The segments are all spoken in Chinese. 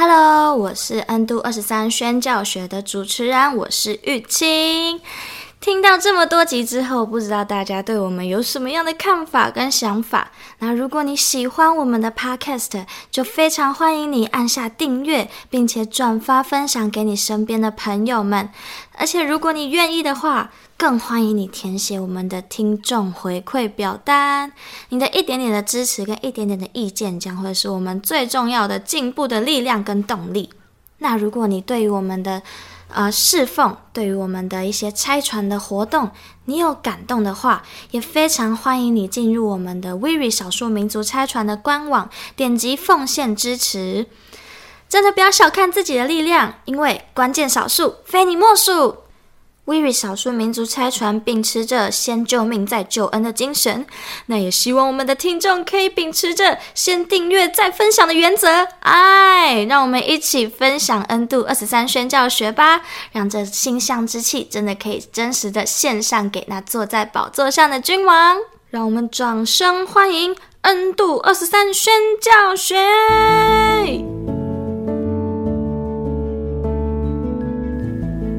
Hello，我是安度二十三宣教学的主持人，我是玉清。听到这么多集之后，不知道大家对我们有什么样的看法跟想法？那如果你喜欢我们的 Podcast，就非常欢迎你按下订阅，并且转发分享给你身边的朋友们。而且如果你愿意的话，更欢迎你填写我们的听众回馈表单。你的一点点的支持跟一点点的意见，将会是我们最重要的进步的力量跟动力。那如果你对于我们的呃，侍奉对于我们的一些拆船的活动，你有感动的话，也非常欢迎你进入我们的 WIRI 少数民族拆船的官网，点击奉献支持。真的不要小看自己的力量，因为关键少数，非你莫属。WIRI 少数民族拆船秉持着先救命再救恩的精神，那也希望我们的听众可以秉持着先订阅再分享的原则。哎，让我们一起分享恩度二十三宣教学吧，让这馨香之气真的可以真实的献上给那坐在宝座上的君王。让我们掌声欢迎恩度二十三宣教学。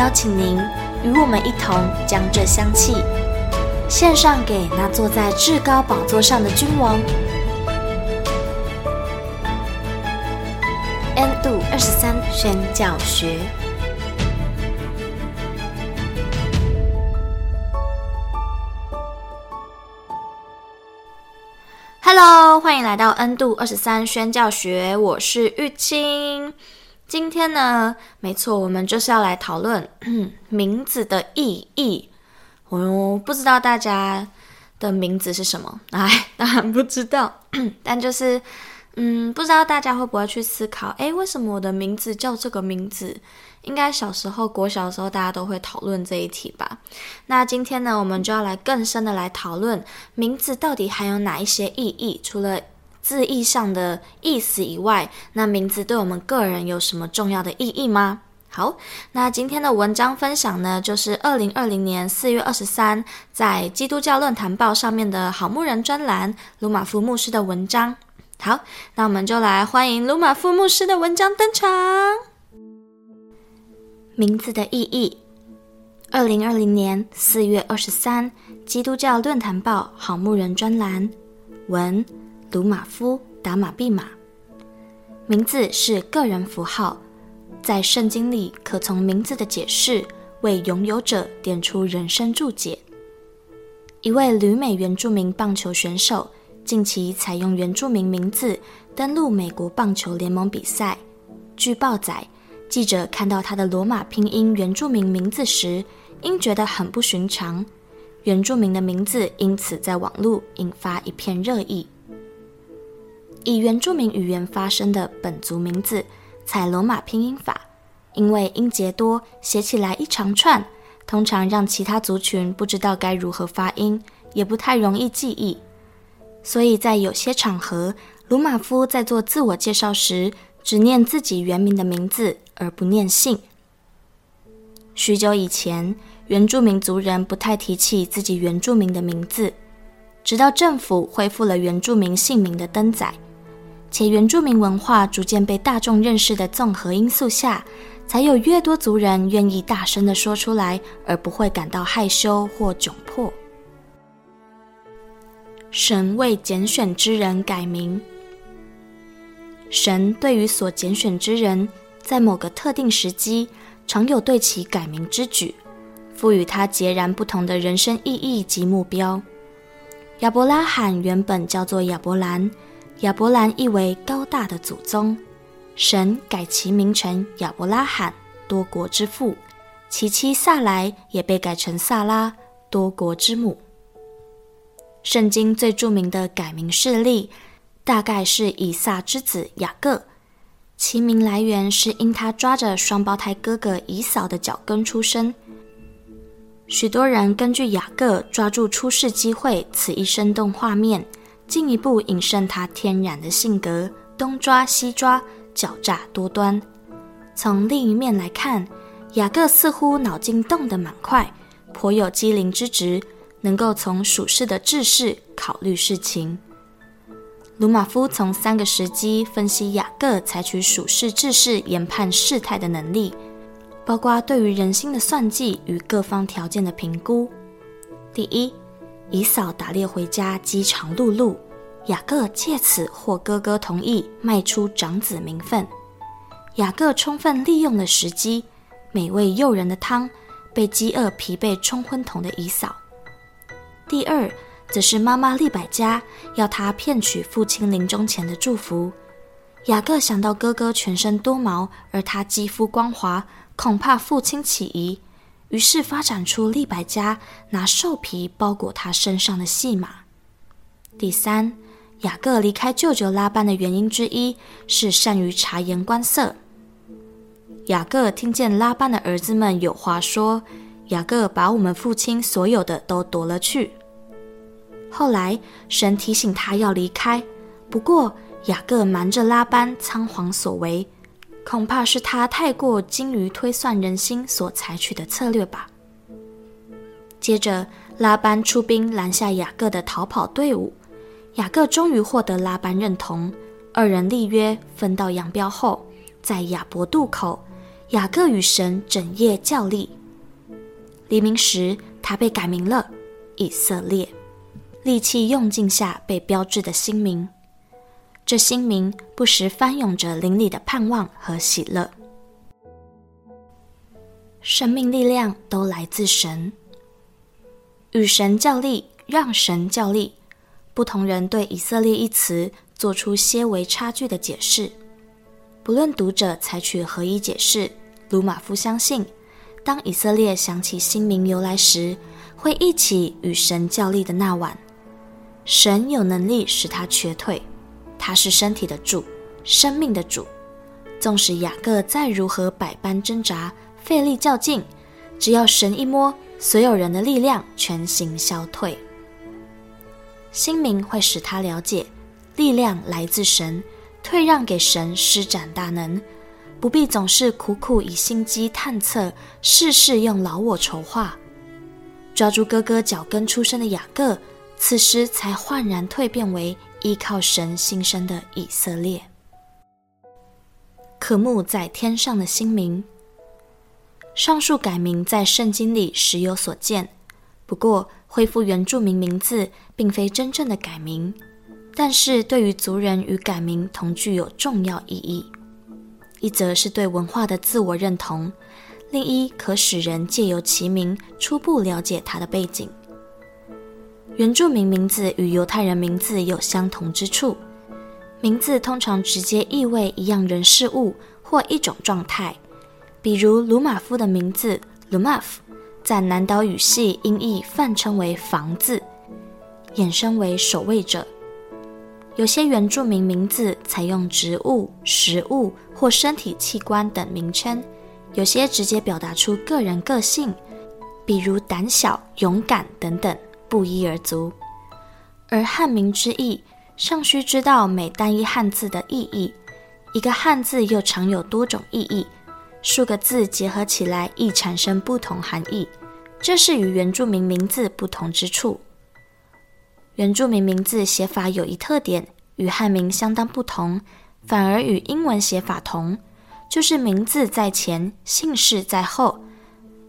邀请您与我们一同将这香气献上给那坐在至高宝座上的君王。N 度二十三宣教学，Hello，欢迎来到 N 度二十三宣教学，我是玉清。今天呢，没错，我们就是要来讨论 名字的意义。我不知道大家的名字是什么，哎，当然不知道。但就是，嗯，不知道大家会不会去思考，诶，为什么我的名字叫这个名字？应该小时候，国小的时候，大家都会讨论这一题吧。那今天呢，我们就要来更深的来讨论名字到底还有哪一些意义，除了字义上的意思以外，那名字对我们个人有什么重要的意义吗？好，那今天的文章分享呢，就是二零二零年四月二十三在基督教论坛报上面的好牧人专栏鲁玛夫牧师的文章。好，那我们就来欢迎鲁玛夫牧师的文章登场。名字的意义，二零二零年四月二十三基督教论坛报好牧人专栏文。鲁马夫达玛毕玛，名字是个人符号，在圣经里可从名字的解释为拥有者点出人生注解。一位旅美原住民棒球选手近期采用原住民名字登陆美国棒球联盟比赛。据报载，记者看到他的罗马拼音原住民名字时，因觉得很不寻常。原住民的名字因此在网络引发一片热议。以原住民语言发声的本族名字采罗马拼音法，因为音节多，写起来一长串，通常让其他族群不知道该如何发音，也不太容易记忆。所以在有些场合，鲁马夫在做自我介绍时，只念自己原名的名字，而不念姓。许久以前，原住民族人不太提起自己原住民的名字，直到政府恢复了原住民姓名的登载。且原住民文化逐渐被大众认识的综合因素下，才有越多族人愿意大声地说出来，而不会感到害羞或窘迫。神为拣选之人改名，神对于所拣选之人，在某个特定时机，常有对其改名之举，赋予他截然不同的人生意义及目标。亚伯拉罕原本叫做亚伯兰。亚伯兰意为高大的祖宗，神改其名成亚伯拉罕，多国之父。其妻萨莱也被改成萨拉，多国之母。圣经最著名的改名事例，大概是以撒之子雅各，其名来源是因他抓着双胞胎哥哥以扫的脚跟出生。许多人根据雅各抓住出世机会此一生动画面，进一步引申他天然的性格，东抓西抓，狡诈多端。从另一面来看，雅各似乎脑筋动得蛮快，颇有机灵之职，能够从属世的治世考虑事情。鲁马夫从三个时机分析雅各采取属世治世研判事态的能力。包括对于人心的算计与各方条件的评估。第一，以扫打猎回家，饥肠辘辘，雅各借此获哥哥同意，卖出长子名分。雅各充分利用了时机，美味诱人的汤被饥饿疲惫冲昏头的以扫。第二，则是妈妈利百加要他骗取父亲临终前的祝福。雅各想到哥哥全身多毛，而他肌肤光滑。恐怕父亲起疑，于是发展出利百加拿兽皮包裹他身上的戏码。第三，雅各离开舅舅拉班的原因之一是善于察言观色。雅各听见拉班的儿子们有话说，雅各把我们父亲所有的都夺了去。后来神提醒他要离开，不过雅各瞒着拉班仓皇所为。恐怕是他太过精于推算人心所采取的策略吧。接着，拉班出兵拦下雅各的逃跑队伍，雅各终于获得拉班认同，二人立约，分道扬镳后，在雅博渡口，雅各与神整夜较力。黎明时，他被改名了以色列，力气用尽下被标志的新名。这新名不时翻涌着灵里的盼望和喜乐，生命力量都来自神。与神较力，让神较力。不同人对“以色列”一词做出些微差距的解释。不论读者采取何一解释，鲁玛夫相信，当以色列想起新名由来时，会忆起与神较力的那晚，神有能力使他瘸腿。他是身体的主，生命的主。纵使雅各再如何百般挣扎、费力较劲，只要神一摸，所有人的力量全行消退。心明会使他了解，力量来自神，退让给神施展大能，不必总是苦苦以心机探测，事事用老我筹划。抓住哥哥脚跟出生的雅各，此时才焕然蜕变为。依靠神新生的以色列，渴慕在天上的新名。上述改名在圣经里时有所见，不过恢复原住民名字并非真正的改名，但是对于族人与改名同具有重要意义。一则是对文化的自我认同，另一可使人借由其名初步了解他的背景。原住民名字与犹太人名字有相同之处，名字通常直接意味一样人事物或一种状态。比如鲁马夫的名字 Lumaf，在南岛语系音译泛称为房子，衍生为守卫者。有些原住民名字采用植物、食物或身体器官等名称，有些直接表达出个人个性，比如胆小、勇敢等等。不一而足，而汉名之意尚需知道每单一汉字的意义。一个汉字又常有多种意义，数个字结合起来易产生不同含义，这是与原住民名字不同之处。原住民名字写法有一特点，与汉名相当不同，反而与英文写法同，就是名字在前，姓氏在后。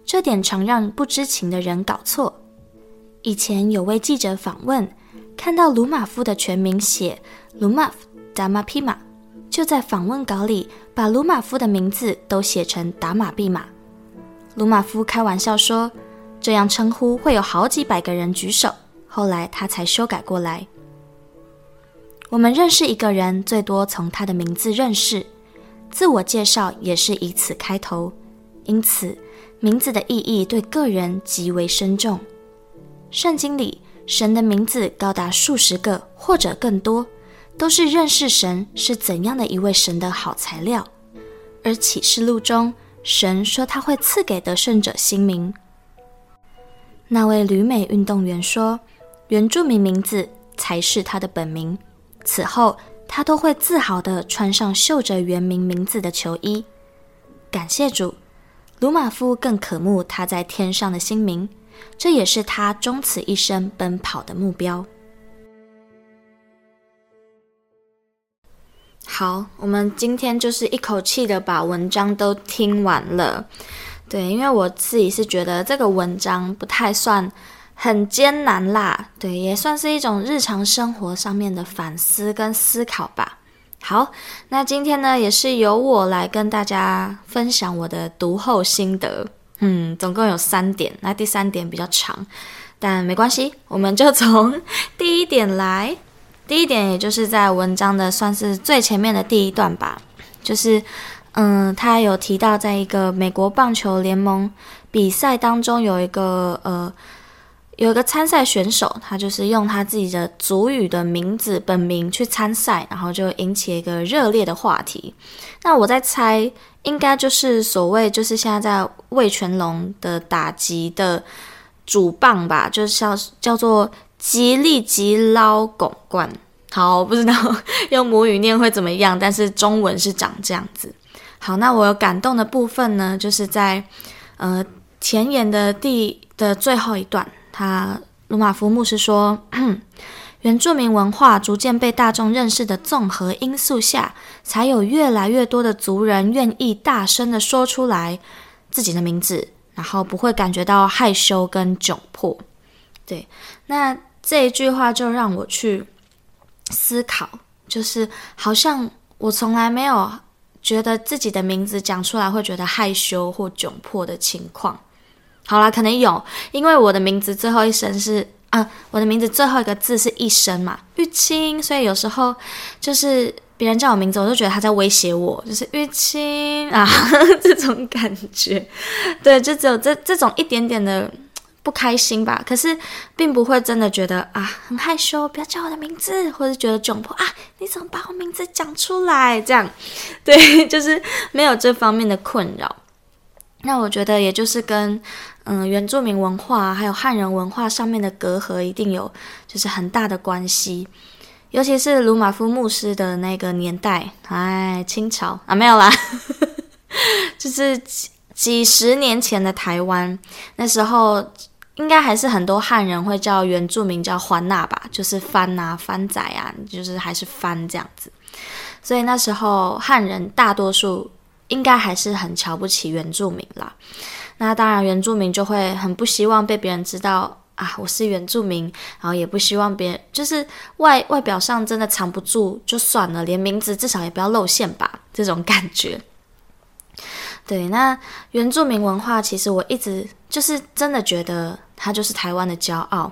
这点常让不知情的人搞错。以前有位记者访问，看到鲁马夫的全名写鲁玛夫达玛匹马，就在访问稿里把鲁马夫的名字都写成达玛毕马。鲁马夫开玩笑说，这样称呼会有好几百个人举手。后来他才修改过来。我们认识一个人，最多从他的名字认识，自我介绍也是以此开头，因此名字的意义对个人极为深重。圣经里，神的名字高达数十个或者更多，都是认识神是怎样的一位神的好材料。而启示录中，神说他会赐给得胜者新名。那位旅美运动员说，原住民名字才是他的本名。此后，他都会自豪地穿上绣着原名名字的球衣。感谢主，鲁马夫更渴慕他在天上的新名，这也是他终此一生奔跑的目标。好，我们今天就是一口气的把文章都听完了。对，因为我自己是觉得这个文章不太算很艰难啦，对，也算是一种日常生活上面的反思跟思考吧。好，那今天呢，也是由我来跟大家分享我的读后心得。嗯，总共有三点，那第三点比较长，但没关系，我们就从第一点来。第一点，也就是在文章的算是最前面的第一段吧，就是，嗯，他有提到，在一个美国棒球联盟比赛当中，有一个呃。有一个参赛选手，他就是用他自己的族语的名字本名去参赛，然后就引起一个热烈的话题。那我在猜，应该就是所谓就是现在在味全龙的打击的主棒吧，就是叫叫做吉利吉捞拱冠。好，我不知道 用母语念会怎么样，但是中文是长这样子。好，那我有感动的部分呢，就是在呃前言的第的最后一段。他鲁马夫牧师说：“原住民文化逐渐被大众认识的综合因素下，才有越来越多的族人愿意大声地说出来自己的名字，然后不会感觉到害羞跟窘迫。”对，那这一句话就让我去思考，就是好像我从来没有觉得自己的名字讲出来会觉得害羞或窘迫的情况。好啦，可能有，因为我的名字最后一声是啊，我的名字最后一个字是一声嘛，玉清，所以有时候就是别人叫我名字，我就觉得他在威胁我，就是玉清啊 这种感觉，对，就只有这这种一点点的不开心吧，可是并不会真的觉得啊很害羞，不要叫我的名字，或者觉得窘迫啊，你怎么把我名字讲出来？这样，对，就是没有这方面的困扰。那我觉得，也就是跟嗯原住民文化还有汉人文化上面的隔阂，一定有就是很大的关系。尤其是鲁马夫牧师的那个年代，哎，清朝啊，没有啦，就是几几十年前的台湾，那时候应该还是很多汉人会叫原住民叫番那吧，就是番啊、番仔啊，就是还是番这样子。所以那时候汉人大多数。应该还是很瞧不起原住民啦，那当然原住民就会很不希望被别人知道啊，我是原住民，然后也不希望别人就是外外表上真的藏不住就算了，连名字至少也不要露馅吧，这种感觉。对，那原住民文化其实我一直就是真的觉得它就是台湾的骄傲，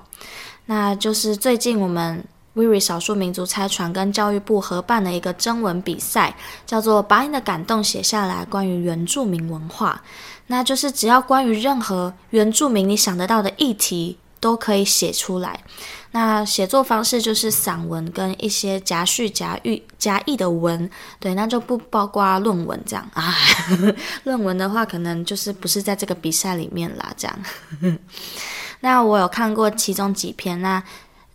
那就是最近我们。WIRI 少数民族拆船跟教育部合办的一个征文比赛，叫做“把你的感动写下来”，关于原住民文化，那就是只要关于任何原住民你想得到的议题都可以写出来。那写作方式就是散文跟一些夹叙夹喻夹议的文，对，那就不包括论文这样啊。论文的话，可能就是不是在这个比赛里面啦，这样。那我有看过其中几篇那。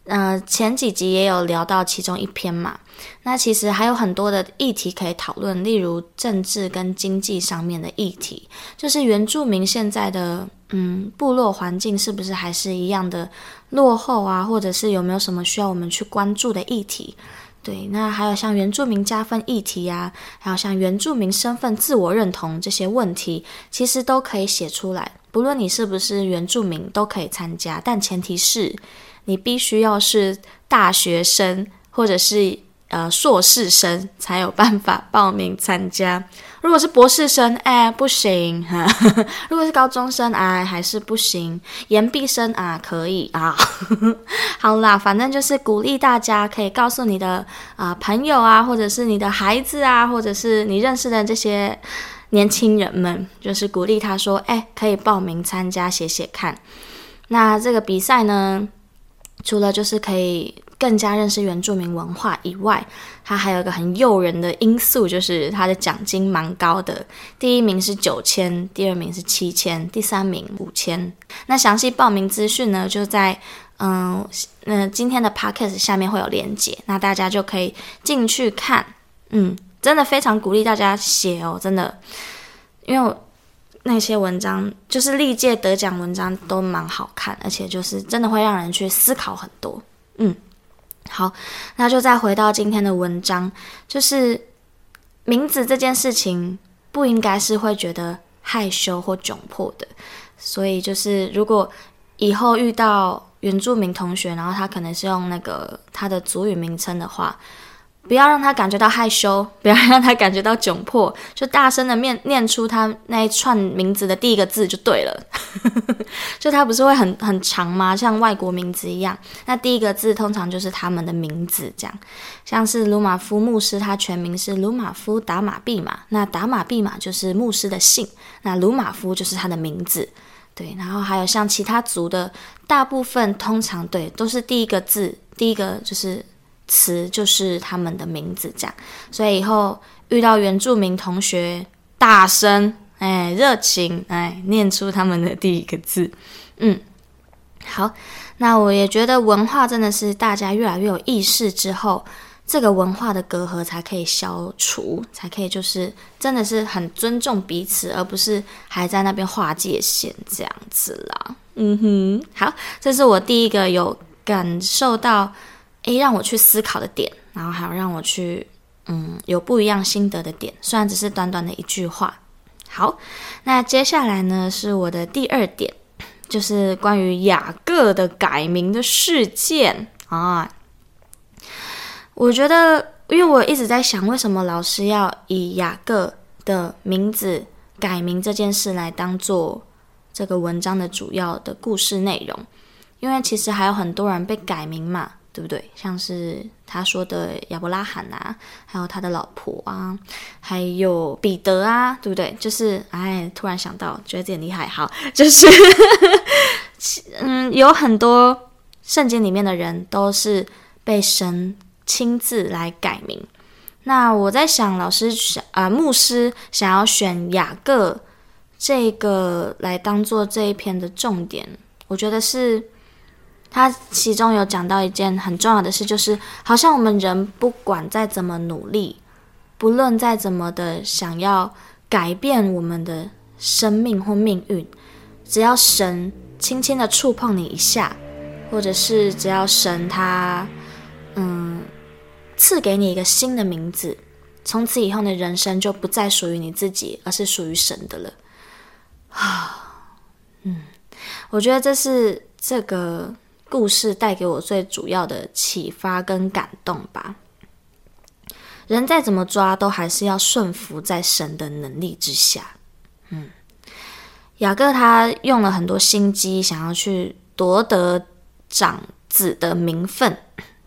呃，前几集也有聊到其中一篇嘛，那其实还有很多的议题可以讨论，例如政治跟经济上面的议题，就是原住民现在的嗯部落环境是不是还是一样的落后啊，或者是有没有什么需要我们去关注的议题？对，那还有像原住民加分议题啊，还有像原住民身份自我认同这些问题，其实都可以写出来，不论你是不是原住民都可以参加，但前提是。你必须要是大学生或者是呃硕士生才有办法报名参加。如果是博士生，哎，不行哈。如果是高中生，哎，还是不行。研毕生啊，可以啊。好啦，反正就是鼓励大家可以告诉你的啊、朋友啊，或者是你的孩子啊，或者是你认识的这些年轻人们，就是鼓励他说，哎，可以报名参加写写看。那这个比赛呢？除了就是可以更加认识原住民文化以外，它还有一个很诱人的因素，就是它的奖金蛮高的。第一名是九千，第二名是七千，第三名五千。那详细报名资讯呢，就在嗯嗯今天的 podcast 下面会有连结，那大家就可以进去看。嗯，真的非常鼓励大家写哦，真的，因为我。那些文章就是历届得奖文章都蛮好看，而且就是真的会让人去思考很多。嗯，好，那就再回到今天的文章，就是名字这件事情不应该是会觉得害羞或窘迫的，所以就是如果以后遇到原住民同学，然后他可能是用那个他的族语名称的话。不要让他感觉到害羞，不要让他感觉到窘迫，就大声的念念出他那一串名字的第一个字就对了。就他不是会很很长吗？像外国名字一样，那第一个字通常就是他们的名字，这样。像是鲁玛夫牧师，他全名是鲁玛夫达玛毕马，那达玛毕马就是牧师的姓，那鲁玛夫就是他的名字。对，然后还有像其他族的，大部分通常对都是第一个字，第一个就是。词就是他们的名字，这样，所以以后遇到原住民同学，大声哎，热情哎，念出他们的第一个字，嗯，好，那我也觉得文化真的是大家越来越有意识之后，这个文化的隔阂才可以消除，才可以就是真的是很尊重彼此，而不是还在那边划界限这样子啦。嗯哼，好，这是我第一个有感受到。诶，让我去思考的点，然后还有让我去，嗯，有不一样心得的点。虽然只是短短的一句话。好，那接下来呢，是我的第二点，就是关于雅各的改名的事件啊。我觉得，因为我一直在想，为什么老师要以雅各的名字改名这件事来当做这个文章的主要的故事内容？因为其实还有很多人被改名嘛。对不对？像是他说的亚伯拉罕啊，还有他的老婆啊，还有彼得啊，对不对？就是哎，突然想到，觉得自己厉害。好，就是嗯，有很多圣经里面的人都是被神亲自来改名。那我在想，老师想啊、牧师想要选雅各这个来当做这一篇的重点，我觉得是。他其中有讲到一件很重要的事，就是好像我们人不管再怎么努力，不论再怎么的想要改变我们的生命或命运，只要神轻轻的触碰你一下，或者是只要神他嗯赐给你一个新的名字，从此以后的人生就不再属于你自己，而是属于神的了。啊，嗯，我觉得这是这个。故事带给我最主要的启发跟感动吧。人再怎么抓，都还是要顺服在神的能力之下。嗯，雅各他用了很多心机，想要去夺得长子的名分。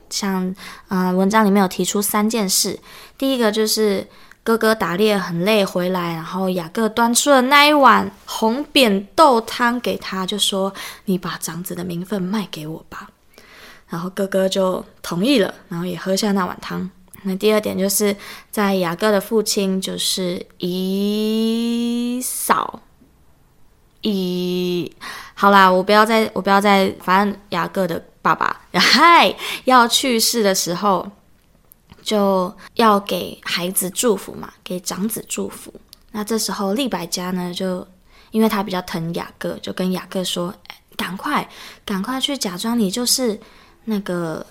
像，嗯、文章里面有提出三件事，第一个就是。哥哥打猎很累回来，然后雅各端出了那一碗红扁豆汤给他，就说：“你把长子的名分卖给我吧。”然后哥哥就同意了，然后也喝下那碗汤。那第二点就是在雅各的父亲就是以嫂，以好啦，我不要再我不要再，反正雅各的爸爸 嗨要去世的时候。就要给孩子祝福嘛，给长子祝福。那这时候利百加呢，就因为他比较疼雅各，就跟雅各说：“赶快，赶快去假装你就是那个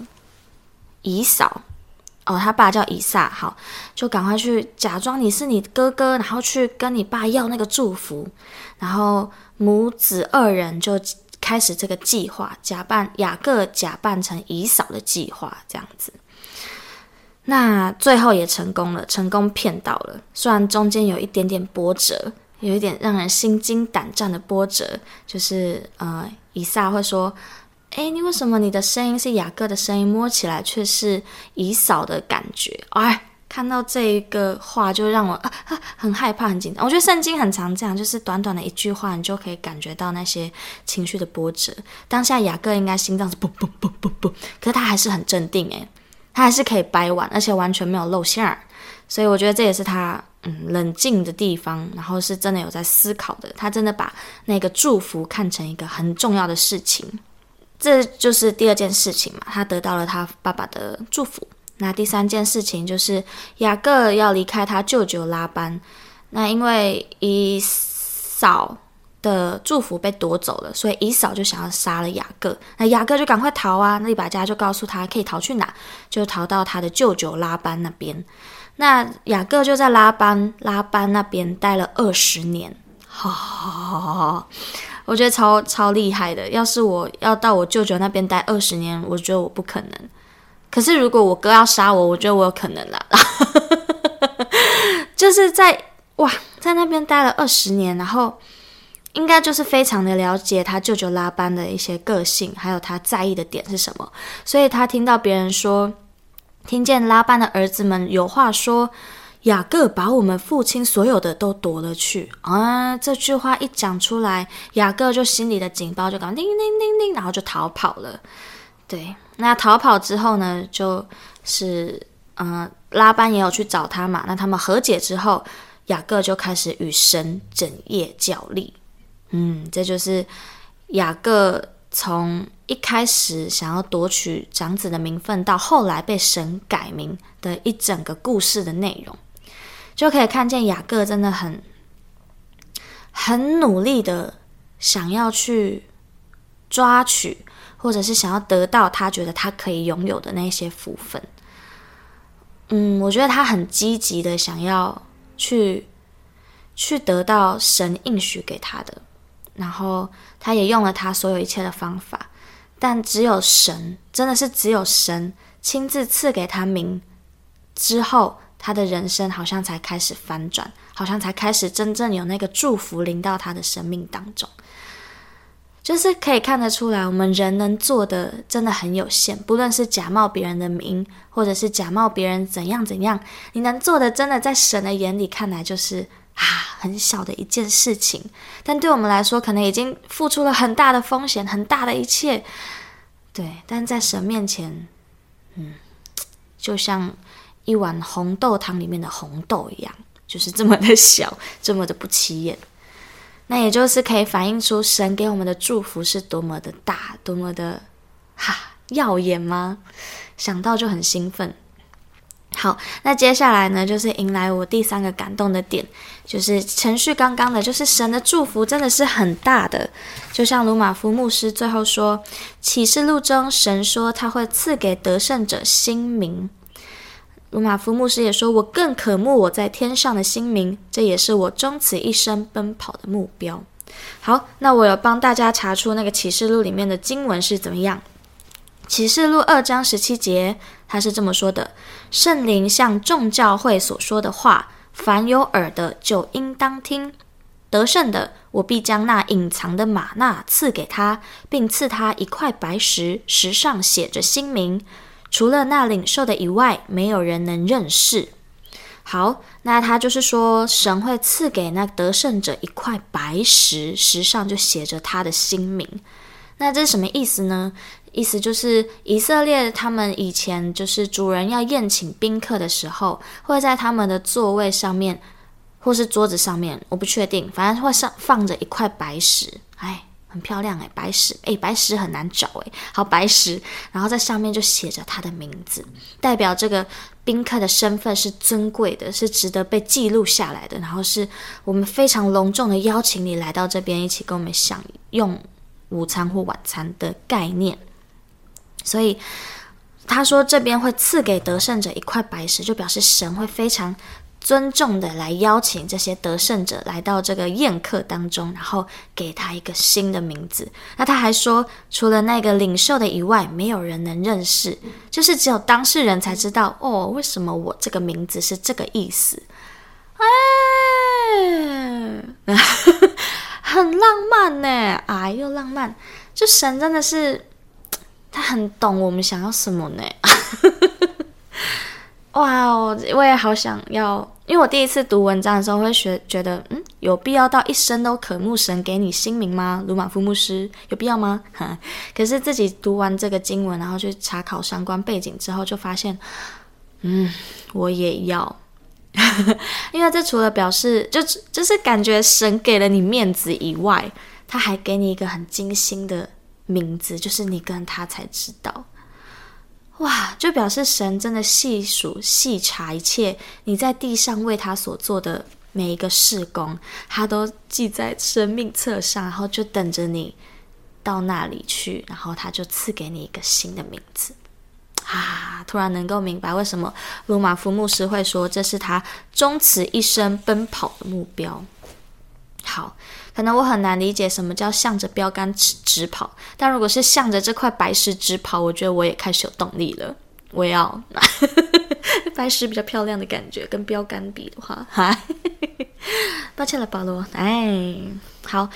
姨嫂哦，他爸叫以撒，好，就赶快去假装你是你哥哥，然后去跟你爸要那个祝福。然后母子二人就开始这个计划，假扮雅各假扮成以扫的计划，这样子。”那最后也成功了，成功骗到了。虽然中间有一点点波折，有一点让人心惊胆战的波折，就是呃，以撒会说：“诶，你为什么你的声音是雅各的声音，摸起来却是以扫的感觉？”哎，看到这一个话，就让我啊啊很害怕、很紧张。我觉得圣经很常这样，就是短短的一句话，你就可以感觉到那些情绪的波折。当下雅各应该心脏是嘣嘣嘣嘣嘣，可是他还是很镇定，诶，他还是可以掰弯，而且完全没有露馅儿。所以我觉得这也是他嗯冷静的地方，然后是真的有在思考的。他真的把那个祝福看成一个很重要的事情，这就是第二件事情嘛。他得到了他爸爸的祝福。那第三件事情就是雅各要离开他舅舅拉班。那因为以扫的祝福被夺走了，所以以扫就想要杀了雅各。那雅各就赶快逃啊！那利百加就告诉他可以逃去哪，就逃到他的舅舅拉班那边。那雅各就在拉班拉班那边待了二十年。我觉得超超厉害的。要是我要到我舅舅那边待二十年，我觉得我不可能。可是，如果我哥要杀我，我觉得我有可能啦。就是在哇，在那边待了二十年，然后应该就是非常的了解他舅舅拉班的一些个性，还有他在意的点是什么。所以他听到别人说，听见拉班的儿子们有话说，雅各把我们父亲所有的都夺了去啊！这句话一讲出来，雅各就心里的警报就搞叮叮叮叮，然后就逃跑了。对。那逃跑之后呢，就是嗯、拉班也有去找他嘛。那他们和解之后，雅各就开始与神整夜角力。嗯，这就是雅各从一开始想要夺取长子的名分，到后来被神改名的一整个故事的内容，就可以看见雅各真的很很努力的想要去抓取。或者是想要得到他觉得他可以拥有的那些福分，嗯，我觉得他很积极的想要去去得到神应许给他的，然后他也用了他所有一切的方法，但只有神，真的是只有神亲自赐给他名之后，他的人生好像才开始翻转，好像才开始真正有那个祝福临到他的生命当中。就是可以看得出来，我们人能做的真的很有限。不论是假冒别人的名，或者是假冒别人怎样怎样，你能做的真的在神的眼里看来就是啊很小的一件事情。但对我们来说，可能已经付出了很大的风险，很大的一切。对，但在神面前，嗯，就像一碗红豆汤里面的红豆一样，就是这么的小，这么的不起眼。那也就是可以反映出神给我们的祝福是多么的大，多么的哈耀眼吗？想到就很兴奋。好，那接下来呢，就是迎来我第三个感动的点，就是程序刚刚的，就是神的祝福真的是很大的。就像鲁玛夫牧师最后说，《启示录》中神说他会赐给得胜者新名。鲁玛夫牧师也说：“我更渴慕我在天上的新名，这也是我终此一生奔跑的目标。”好，那我有帮大家查出那个启示录里面的经文是怎么样。启示录二章十七节，他是这么说的：“圣灵向众教会所说的话，凡有耳的就应当听。得胜的，我必将那隐藏的玛纳赐给他，并赐他一块白石，石上写着新名。”除了那领受的以外，没有人能认识。好，那他就是说，神会赐给那得胜者一块白石，石上就写着他的新名。那这是什么意思呢？意思就是以色列他们以前就是主人要宴请宾客的时候，会在他们的座位上面或是桌子上面，我不确定，反正会上放着一块白石。哎。很漂亮诶，白石诶，白石很难找诶。好，白石，然后在上面就写着他的名字，代表这个宾客的身份是尊贵的，是值得被记录下来的。然后是我们非常隆重的邀请你来到这边，一起跟我们享用午餐或晚餐的概念。所以他说这边会赐给得胜者一块白石，就表示神会非常。尊重的来邀请这些得胜者来到这个宴客当中，然后给他一个新的名字。那他还说，除了那个领袖的以外，没有人能认识，就是只有当事人才知道。哦，为什么我这个名字是这个意思？哎，很浪漫呢，哎，又浪漫。就神真的是，他很懂我们想要什么呢。哇，我我也好想要，因为我第一次读文章的时候会学觉得，嗯，有必要到一生都渴慕神给你新名吗？鲁玛夫牧师有必要吗？可是自己读完这个经文，然后去查考相关背景之后，就发现，嗯，我也要，因为这除了表示就就是感觉神给了你面子以外，他还给你一个很精心的名字，就是你跟他才知道。哇，就表示神真的细数细查一切你在地上为他所做的每一个事工，他都记在生命册上，然后就等着你到那里去，然后他就赐给你一个新的名字啊！突然能够明白为什么鲁马夫牧师会说这是他终此一生奔跑的目标。好。可能我很难理解什么叫向着标杆直直跑，但如果是向着这块白石直跑，我觉得我也开始有动力了。我要 白石比较漂亮的感觉，跟标杆比的话，哈，抱歉了，保罗。哎，好，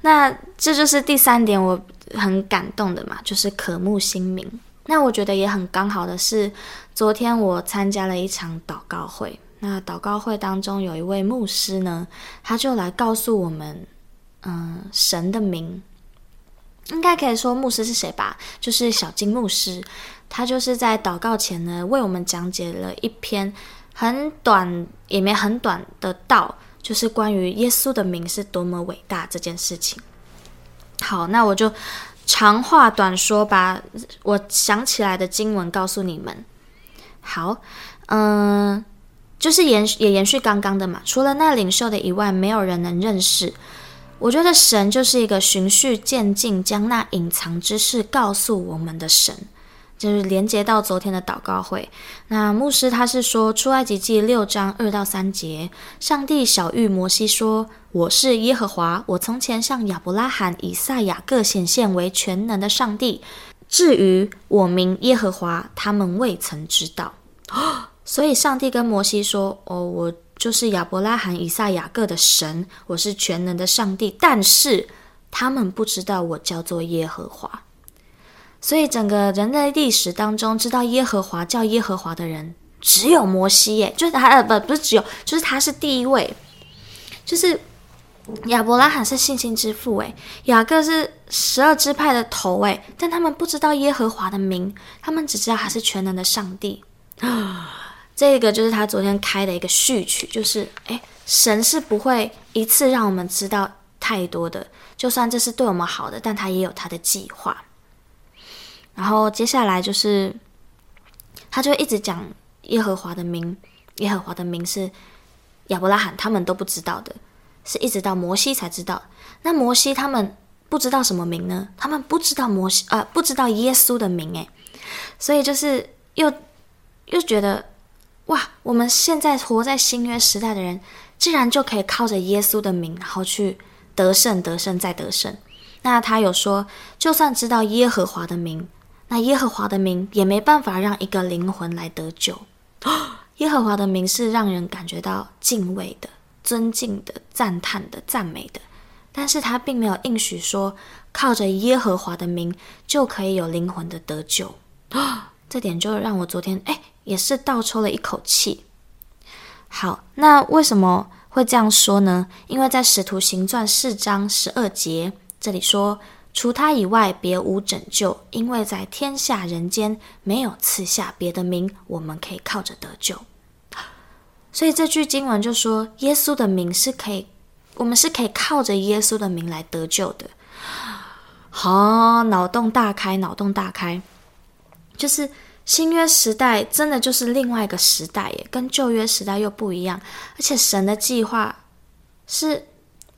那这就是第三点，我很感动的嘛，就是渴慕心明。那我觉得也很刚好的是，昨天我参加了一场祷告会，那祷告会当中有一位牧师呢，他就来告诉我们。嗯，神的名应该可以说牧师是谁吧？就是小金牧师，他就是在祷告前呢，为我们讲解了一篇很短也没很短的道，就是关于耶稣的名是多么伟大这件事情。好，那我就长话短说，吧我想起来的经文告诉你们。好，嗯，就是延也延续刚刚的嘛，除了那领袖的以外，没有人能认识。我觉得神就是一个循序渐进，将那隐藏之事告诉我们的神，就是连接到昨天的祷告会。那牧师他是说，出埃及记六章二到三节，上帝小玉摩西说：“我是耶和华，我从前向亚伯拉罕、以撒、雅各显现为全能的上帝。至于我名耶和华，他们未曾知道。”所以上帝跟摩西说：“哦，我。”就是亚伯拉罕、以撒、雅各的神，我是全能的上帝，但是他们不知道我叫做耶和华。所以整个人类历史当中，知道耶和华叫耶和华的人只有摩西耶，就是他呃不不是只有，就是他是第一位。就是亚伯拉罕是信心之父诶，雅各是十二支派的头诶，但他们不知道耶和华的名，他们只知道他是全能的上帝啊。这个就是他昨天开的一个序曲，就是诶，神是不会一次让我们知道太多的，就算这是对我们好的，但他也有他的计划。然后接下来就是，他就一直讲耶和华的名，耶和华的名是亚伯拉罕他们都不知道的，是一直到摩西才知道。那摩西他们不知道什么名呢？他们不知道摩西，呃，不知道耶稣的名，诶，所以就是又又觉得。哇！我们现在活在新约时代的人，竟然就可以靠着耶稣的名，然后去得胜、得胜再得胜。那他有说，就算知道耶和华的名，那耶和华的名也没办法让一个灵魂来得救。耶和华的名是让人感觉到敬畏的、尊敬的、赞叹的、赞美的，但是他并没有应许说，靠着耶和华的名就可以有灵魂的得救。这点就让我昨天哎。也是倒抽了一口气。好，那为什么会这样说呢？因为在《使徒行传》四章十二节这里说：“除他以外，别无拯救，因为在天下人间没有赐下别的名，我们可以靠着得救。”所以这句经文就说，耶稣的名是可以，我们是可以靠着耶稣的名来得救的。好，脑洞大开，脑洞大开，就是。新约时代真的就是另外一个时代耶，跟旧约时代又不一样。而且神的计划是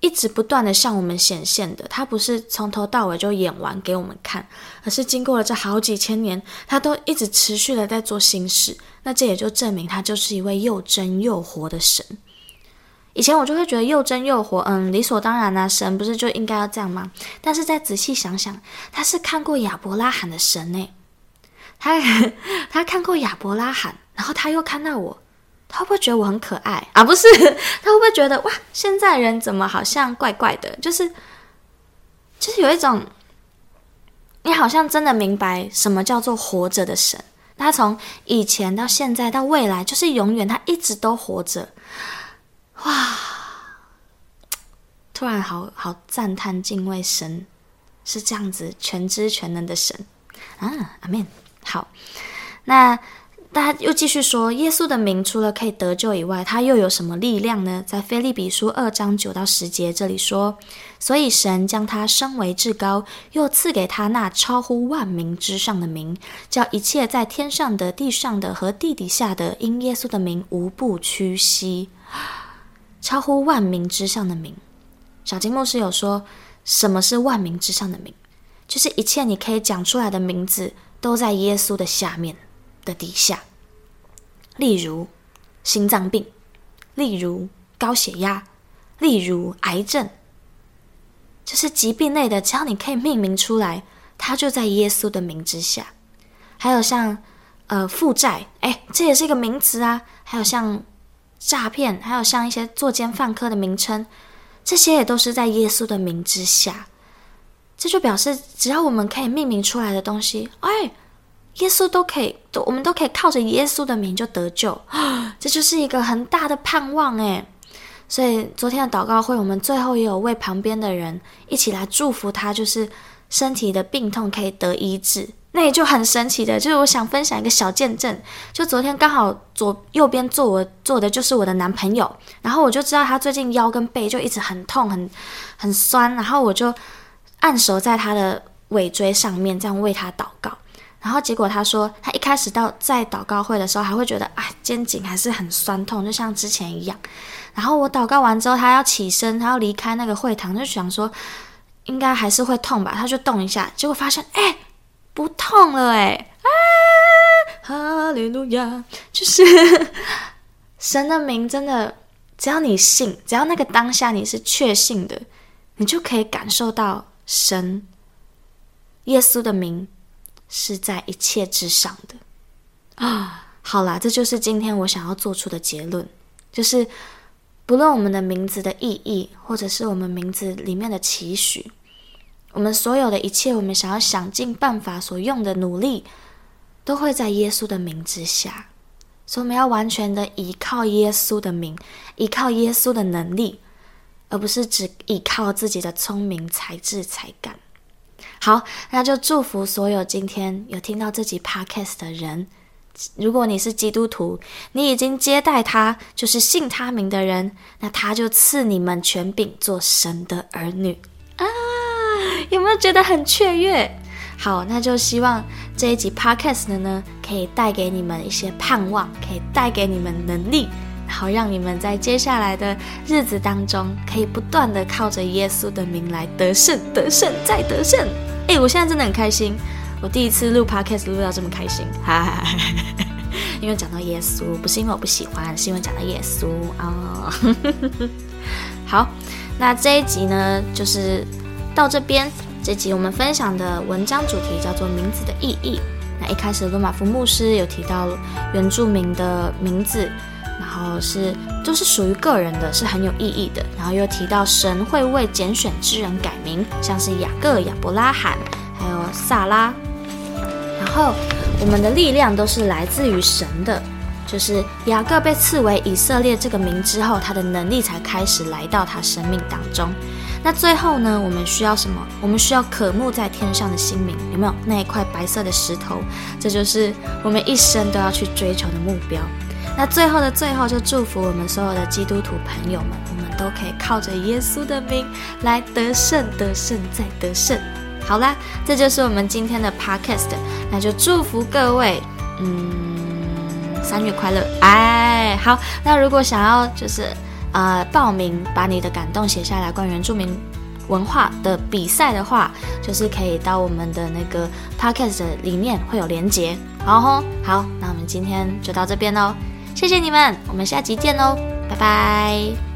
一直不断的向我们显现的，他不是从头到尾就演完给我们看，而是经过了这好几千年，他都一直持续的在做新事。那这也就证明他就是一位又真又活的神。以前我就会觉得又真又活，嗯，理所当然啊，神不是就应该要这样吗？但是再仔细想想，他是看过亚伯拉罕的神呢。他他看过亚伯拉罕，然后他又看到我，他会不会觉得我很可爱啊？不是，他会不会觉得哇，现在人怎么好像怪怪的？就是就是有一种，你好像真的明白什么叫做活着的神，他从以前到现在到未来，就是永远，他一直都活着。哇！突然好好赞叹敬畏神，是这样子全知全能的神啊！阿门。好，那。大家又继续说，耶稣的名除了可以得救以外，他又有什么力量呢？在腓立比书二章九到十节这里说，所以神将他升为至高，又赐给他那超乎万名之上的名，叫一切在天上的、地上的和地底下的，因耶稣的名无不屈膝。超乎万名之上的名，小金牧师有说，什么是万名之上的名？就是一切你可以讲出来的名字，都在耶稣的下面。的底下，例如心脏病，例如高血压，例如癌症，就是疾病类的，只要你可以命名出来，它就在耶稣的名之下。还有像呃负债，哎，这也是一个名词啊。还有像诈骗，还有像一些作奸犯科的名称，这些也都是在耶稣的名之下。这就表示，只要我们可以命名出来的东西，哎。耶稣都可以，都我们都可以靠着耶稣的名就得救，这就是一个很大的盼望诶。所以昨天的祷告会，我们最后也有为旁边的人一起来祝福他，就是身体的病痛可以得医治。那也就很神奇的，就是我想分享一个小见证。就昨天刚好左右边坐我坐的就是我的男朋友，然后我就知道他最近腰跟背就一直很痛，很很酸，然后我就按手在他的尾椎上面，这样为他祷告。然后结果他说，他一开始到在祷告会的时候还会觉得，哎，肩颈还是很酸痛，就像之前一样。然后我祷告完之后，他要起身，他要离开那个会堂，就想说，应该还是会痛吧，他就动一下，结果发现，哎，不痛了，哎，啊，哈利路亚，就是神的名，真的，只要你信，只要那个当下你是确信的，你就可以感受到神耶稣的名。是在一切之上的啊！好啦，这就是今天我想要做出的结论，就是不论我们的名字的意义，或者是我们名字里面的期许，我们所有的一切，我们想要想尽办法所用的努力，都会在耶稣的名之下。所以我们要完全的依靠耶稣的名，依靠耶稣的能力，而不是只依靠自己的聪明才智才干。好，那就祝福所有今天有听到这集 podcast 的人。如果你是基督徒，你已经接待他，就是信他名的人，那他就赐你们权柄做神的儿女啊！有没有觉得很雀跃？好，那就希望这一集 podcast 的呢，可以带给你们一些盼望，可以带给你们能力，好让你们在接下来的日子当中，可以不断的靠着耶稣的名来得胜，得胜再得胜。哎，我现在真的很开心，我第一次录 podcast 录到这么开心，哈哈哈哈，因为讲到耶稣，不是因为我不喜欢，是因为讲到耶稣啊。哦、好，那这一集呢，就是到这边。这集我们分享的文章主题叫做“名字的意义”。那一开始罗马夫牧师有提到原住民的名字，然后是都、是属于个人的，是很有意义的。然后又提到神会为拣选之人改名，像是雅各、亚伯拉罕，还有萨拉。然后我们的力量都是来自于神的，就是雅各被赐为以色列这个名之后，他的能力才开始来到他生命当中。那最后呢，我们需要什么？我们需要渴慕在天上的新名，有没有那一块白色的石头？这就是我们一生都要去追求的目标。那最后的最后，就祝福我们所有的基督徒朋友们，我们都可以靠着耶稣的名来得胜，得胜再得胜。好啦，这就是我们今天的 podcast。那就祝福各位，嗯，三月快乐！哎，好，那如果想要就是。呃，报名把你的感动写下来，关于原住民文化的比赛的话，就是可以到我们的那个 podcast 里面会有连结。好吼，好，那我们今天就到这边喽，谢谢你们，我们下集见哦，拜拜。